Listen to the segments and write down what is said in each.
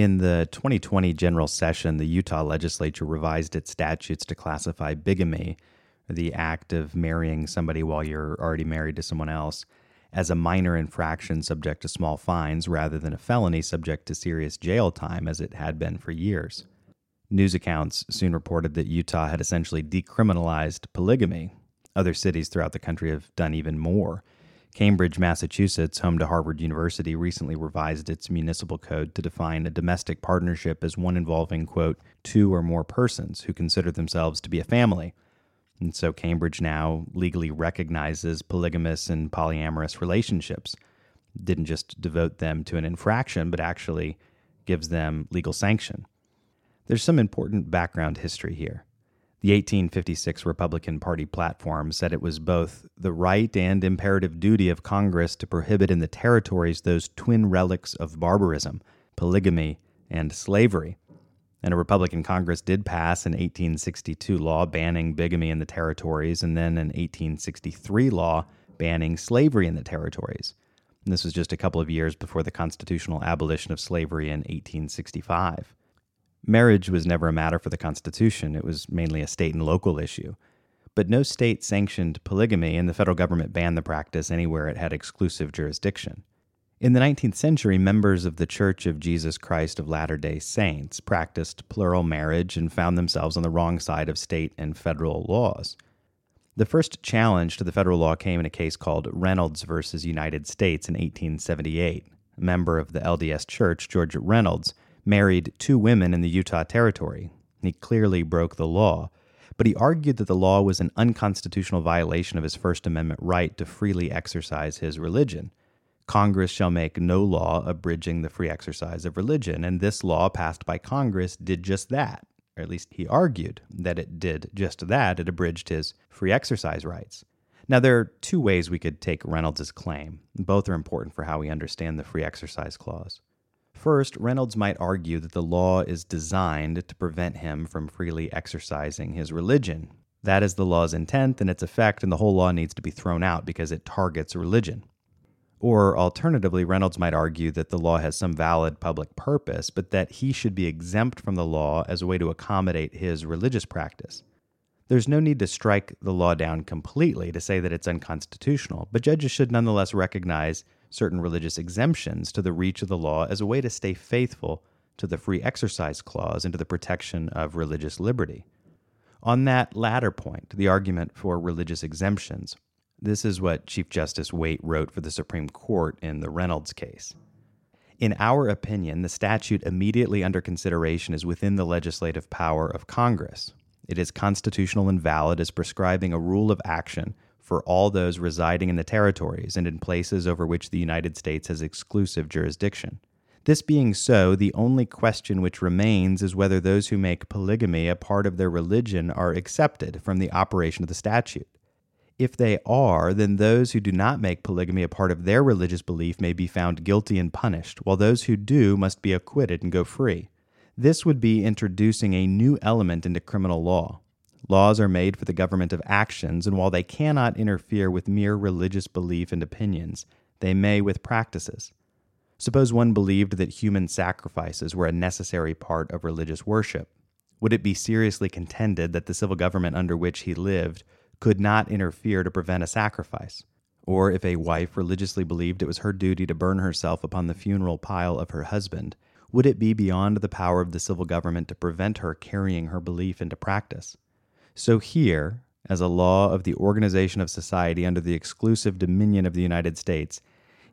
In the 2020 general session, the Utah legislature revised its statutes to classify bigamy, the act of marrying somebody while you're already married to someone else, as a minor infraction subject to small fines rather than a felony subject to serious jail time as it had been for years. News accounts soon reported that Utah had essentially decriminalized polygamy. Other cities throughout the country have done even more. Cambridge, Massachusetts, home to Harvard University, recently revised its municipal code to define a domestic partnership as one involving, quote, two or more persons who consider themselves to be a family. And so Cambridge now legally recognizes polygamous and polyamorous relationships. Didn't just devote them to an infraction, but actually gives them legal sanction. There's some important background history here. The 1856 Republican Party platform said it was both the right and imperative duty of Congress to prohibit in the territories those twin relics of barbarism, polygamy, and slavery. And a Republican Congress did pass an 1862 law banning bigamy in the territories, and then an 1863 law banning slavery in the territories. And this was just a couple of years before the constitutional abolition of slavery in 1865. Marriage was never a matter for the Constitution, it was mainly a state and local issue. But no state sanctioned polygamy, and the federal government banned the practice anywhere it had exclusive jurisdiction. In the 19th century, members of the Church of Jesus Christ of Latter day Saints practiced plural marriage and found themselves on the wrong side of state and federal laws. The first challenge to the federal law came in a case called Reynolds v. United States in 1878. A member of the LDS Church, George Reynolds, married two women in the Utah Territory. He clearly broke the law, but he argued that the law was an unconstitutional violation of his First Amendment right to freely exercise his religion. Congress shall make no law abridging the free exercise of religion, and this law passed by Congress did just that. Or at least he argued that it did just that. It abridged his free exercise rights. Now, there are two ways we could take Reynolds' claim. Both are important for how we understand the free exercise clause. First, Reynolds might argue that the law is designed to prevent him from freely exercising his religion. That is the law's intent and its effect, and the whole law needs to be thrown out because it targets religion. Or alternatively, Reynolds might argue that the law has some valid public purpose, but that he should be exempt from the law as a way to accommodate his religious practice. There's no need to strike the law down completely to say that it's unconstitutional, but judges should nonetheless recognize certain religious exemptions to the reach of the law as a way to stay faithful to the free exercise clause and to the protection of religious liberty. On that latter point, the argument for religious exemptions, this is what Chief Justice Waite wrote for the Supreme Court in the Reynolds case. In our opinion, the statute immediately under consideration is within the legislative power of Congress. It is constitutional and valid as prescribing a rule of action for all those residing in the territories and in places over which the United States has exclusive jurisdiction. This being so, the only question which remains is whether those who make polygamy a part of their religion are accepted from the operation of the statute. If they are, then those who do not make polygamy a part of their religious belief may be found guilty and punished, while those who do must be acquitted and go free. This would be introducing a new element into criminal law. Laws are made for the government of actions, and while they cannot interfere with mere religious belief and opinions, they may with practices. Suppose one believed that human sacrifices were a necessary part of religious worship. Would it be seriously contended that the civil government under which he lived could not interfere to prevent a sacrifice? Or if a wife religiously believed it was her duty to burn herself upon the funeral pile of her husband, would it be beyond the power of the civil government to prevent her carrying her belief into practice? So, here, as a law of the organization of society under the exclusive dominion of the United States,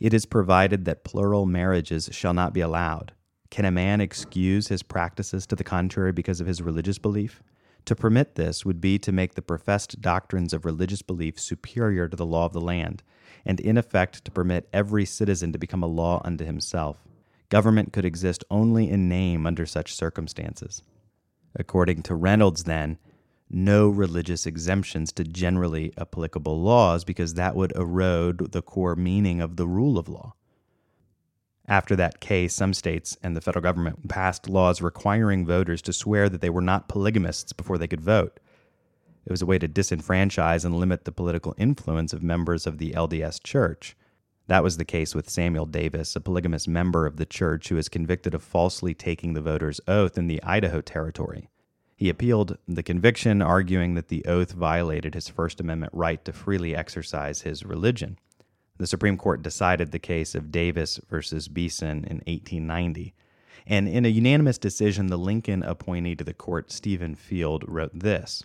it is provided that plural marriages shall not be allowed. Can a man excuse his practices to the contrary because of his religious belief? To permit this would be to make the professed doctrines of religious belief superior to the law of the land, and in effect to permit every citizen to become a law unto himself. Government could exist only in name under such circumstances. According to Reynolds, then, no religious exemptions to generally applicable laws because that would erode the core meaning of the rule of law. After that case, some states and the federal government passed laws requiring voters to swear that they were not polygamists before they could vote. It was a way to disenfranchise and limit the political influence of members of the LDS Church. That was the case with Samuel Davis, a polygamous member of the church who was convicted of falsely taking the voter's oath in the Idaho Territory. He appealed the conviction, arguing that the oath violated his First Amendment right to freely exercise his religion. The Supreme Court decided the case of Davis versus Beason in 1890. And in a unanimous decision, the Lincoln appointee to the court, Stephen Field, wrote this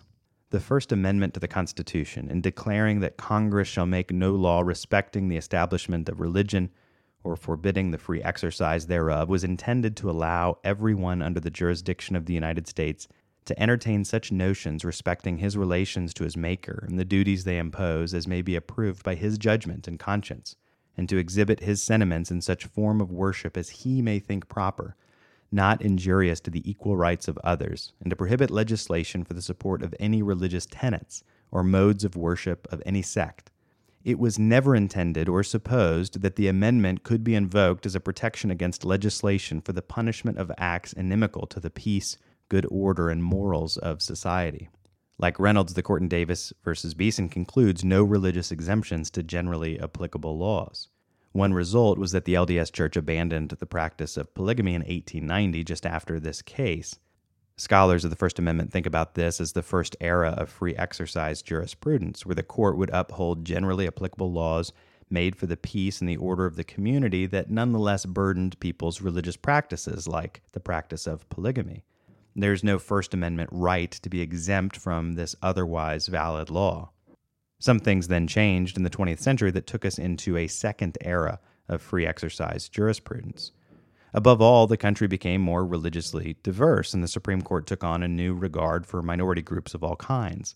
The First Amendment to the Constitution, in declaring that Congress shall make no law respecting the establishment of religion or forbidding the free exercise thereof, was intended to allow everyone under the jurisdiction of the United States to entertain such notions respecting his relations to his Maker and the duties they impose as may be approved by his judgment and conscience, and to exhibit his sentiments in such form of worship as he may think proper, not injurious to the equal rights of others, and to prohibit legislation for the support of any religious tenets or modes of worship of any sect. It was never intended or supposed that the amendment could be invoked as a protection against legislation for the punishment of acts inimical to the peace good order and morals of society. Like Reynolds, the court in Davis versus Beason concludes no religious exemptions to generally applicable laws. One result was that the LDS Church abandoned the practice of polygamy in 1890, just after this case. Scholars of the First Amendment think about this as the first era of free exercise jurisprudence, where the court would uphold generally applicable laws made for the peace and the order of the community that nonetheless burdened people's religious practices, like the practice of polygamy. There's no First Amendment right to be exempt from this otherwise valid law. Some things then changed in the 20th century that took us into a second era of free exercise jurisprudence. Above all, the country became more religiously diverse, and the Supreme Court took on a new regard for minority groups of all kinds.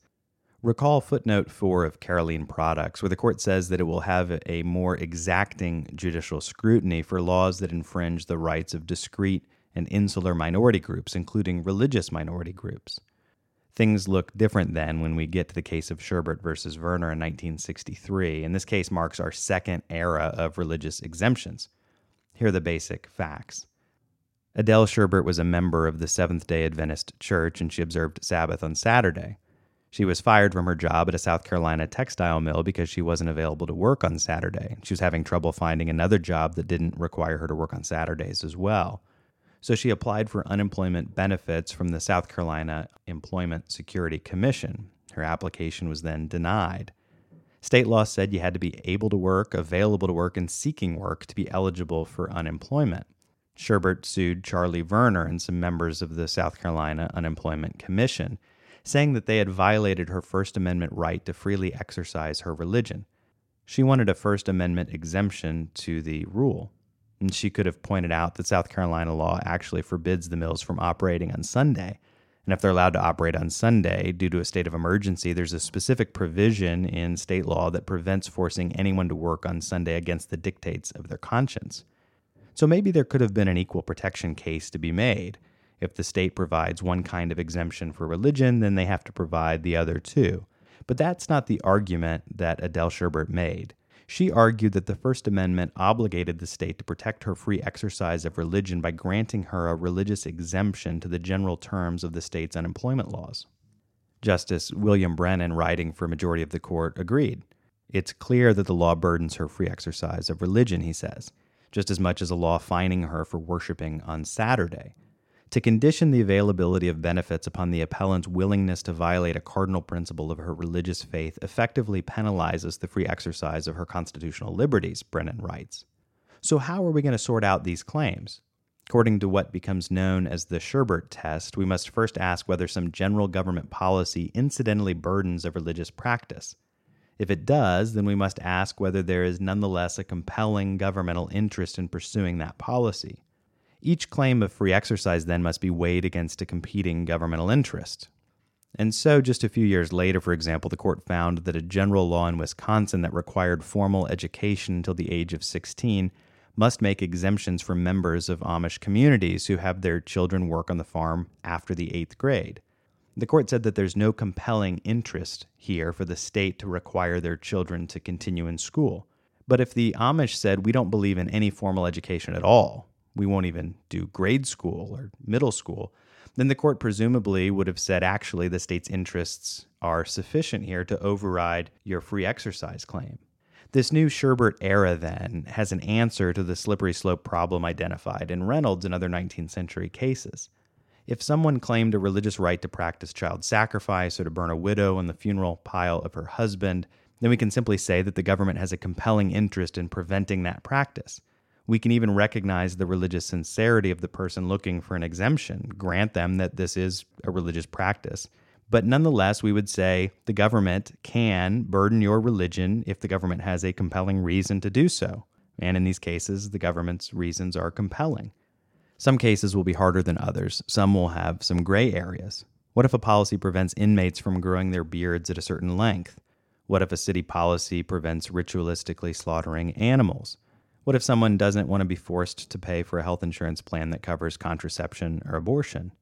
Recall footnote 4 of Carolene Products, where the court says that it will have a more exacting judicial scrutiny for laws that infringe the rights of discrete and insular minority groups, including religious minority groups. Things look different then when we get to the case of Sherbert versus Verner in 1963, and this case marks our second era of religious exemptions. Here are the basic facts. Adele Sherbert was a member of the Seventh day Adventist Church and she observed Sabbath on Saturday. She was fired from her job at a South Carolina textile mill because she wasn't available to work on Saturday. She was having trouble finding another job that didn't require her to work on Saturdays as well so she applied for unemployment benefits from the South Carolina Employment Security Commission. Her application was then denied. State law said you had to be able to work, available to work, and seeking work to be eligible for unemployment. Sherbert sued Charlie Verner and some members of the South Carolina Unemployment Commission, saying that they had violated her First Amendment right to freely exercise her religion. She wanted a First Amendment exemption to the rule. And she could have pointed out that South Carolina law actually forbids the mills from operating on Sunday. And if they're allowed to operate on Sunday due to a state of emergency, there's a specific provision in state law that prevents forcing anyone to work on Sunday against the dictates of their conscience. So maybe there could have been an equal protection case to be made. If the state provides one kind of exemption for religion, then they have to provide the other too. But that's not the argument that Adele Sherbert made. She argued that the First Amendment obligated the state to protect her free exercise of religion by granting her a religious exemption to the general terms of the state's unemployment laws. Justice William Brennan, writing for a majority of the court, agreed. It's clear that the law burdens her free exercise of religion, he says, just as much as a law fining her for worshiping on Saturday. To condition the availability of benefits upon the appellant's willingness to violate a cardinal principle of her religious faith effectively penalizes the free exercise of her constitutional liberties, Brennan writes. So, how are we going to sort out these claims? According to what becomes known as the Sherbert test, we must first ask whether some general government policy incidentally burdens a religious practice. If it does, then we must ask whether there is nonetheless a compelling governmental interest in pursuing that policy. Each claim of free exercise then must be weighed against a competing governmental interest. And so, just a few years later, for example, the court found that a general law in Wisconsin that required formal education until the age of 16 must make exemptions for members of Amish communities who have their children work on the farm after the eighth grade. The court said that there's no compelling interest here for the state to require their children to continue in school. But if the Amish said, we don't believe in any formal education at all, we won't even do grade school or middle school, then the court presumably would have said, actually, the state's interests are sufficient here to override your free exercise claim. This new Sherbert era, then, has an answer to the slippery slope problem identified in Reynolds and other 19th century cases. If someone claimed a religious right to practice child sacrifice or to burn a widow on the funeral pile of her husband, then we can simply say that the government has a compelling interest in preventing that practice. We can even recognize the religious sincerity of the person looking for an exemption, grant them that this is a religious practice. But nonetheless, we would say the government can burden your religion if the government has a compelling reason to do so. And in these cases, the government's reasons are compelling. Some cases will be harder than others. Some will have some gray areas. What if a policy prevents inmates from growing their beards at a certain length? What if a city policy prevents ritualistically slaughtering animals? What if someone doesn't want to be forced to pay for a health insurance plan that covers contraception or abortion?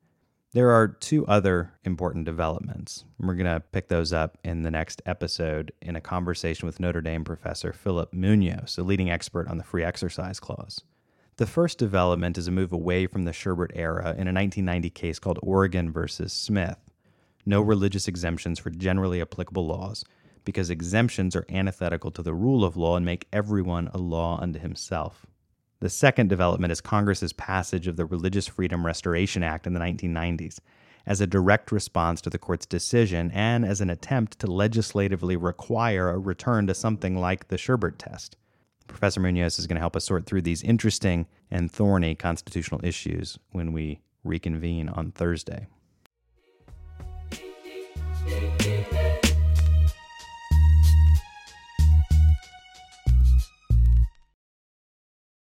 There are two other important developments. We're going to pick those up in the next episode in a conversation with Notre Dame professor Phillip Munoz, a leading expert on the free exercise clause. The first development is a move away from the Sherbert era in a 1990 case called Oregon versus Smith. No religious exemptions for generally applicable laws, because exemptions are antithetical to the rule of law and make everyone a law unto himself. The second development is Congress's passage of the Religious Freedom Restoration Act in the 1990s as a direct response to the court's decision and as an attempt to legislatively require a return to something like the Sherbert test. Professor Munoz is going to help us sort through these interesting and thorny constitutional issues when we reconvene on Thursday.